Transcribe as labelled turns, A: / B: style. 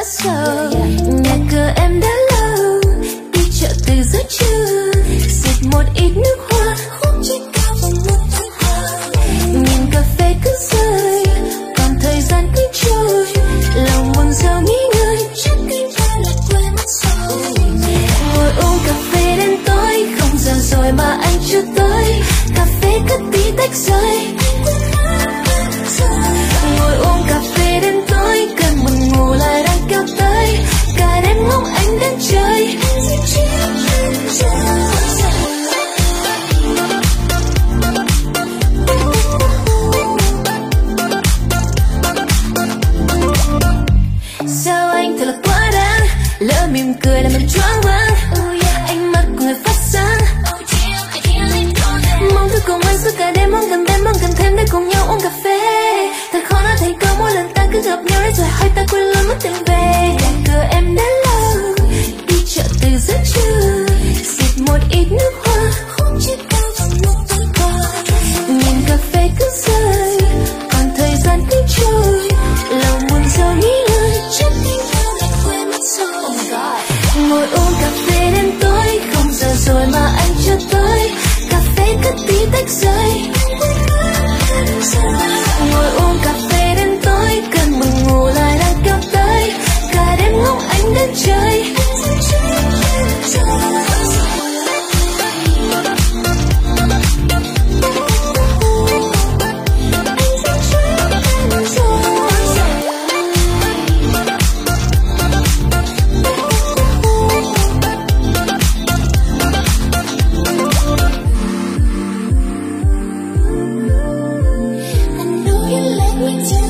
A: rất sâu nhà cửa em đã lâu, đi chợ từ rất trưa. Xịt một ít nước hoa khúc trên cao bằng một thân hoa. Nhìn cà phê cứ rơi, còn thời gian cứ trôi. Lòng buồn rầu nghĩ ngơi chắc tim ta lại quên mất rồi. Ngồi uống cà phê đến tối, không giờ rồi mà anh chưa tới. Cà phê cất tí tách rơi cười là mình choáng váng ánh mắt của người phát sáng. Mong thức cùng anh suốt cả đêm mong gần bên mong gần thêm để cùng nhau uống cà phê. Thật khó nói thành câu, mỗi lần ta cứ gặp nhau đấy rồi hai ta quên luôn mất tình về. Uống cà phê đến tối. Không giờ rồi mà anh chưa tới. Cà phê cất tí tách rơi waiting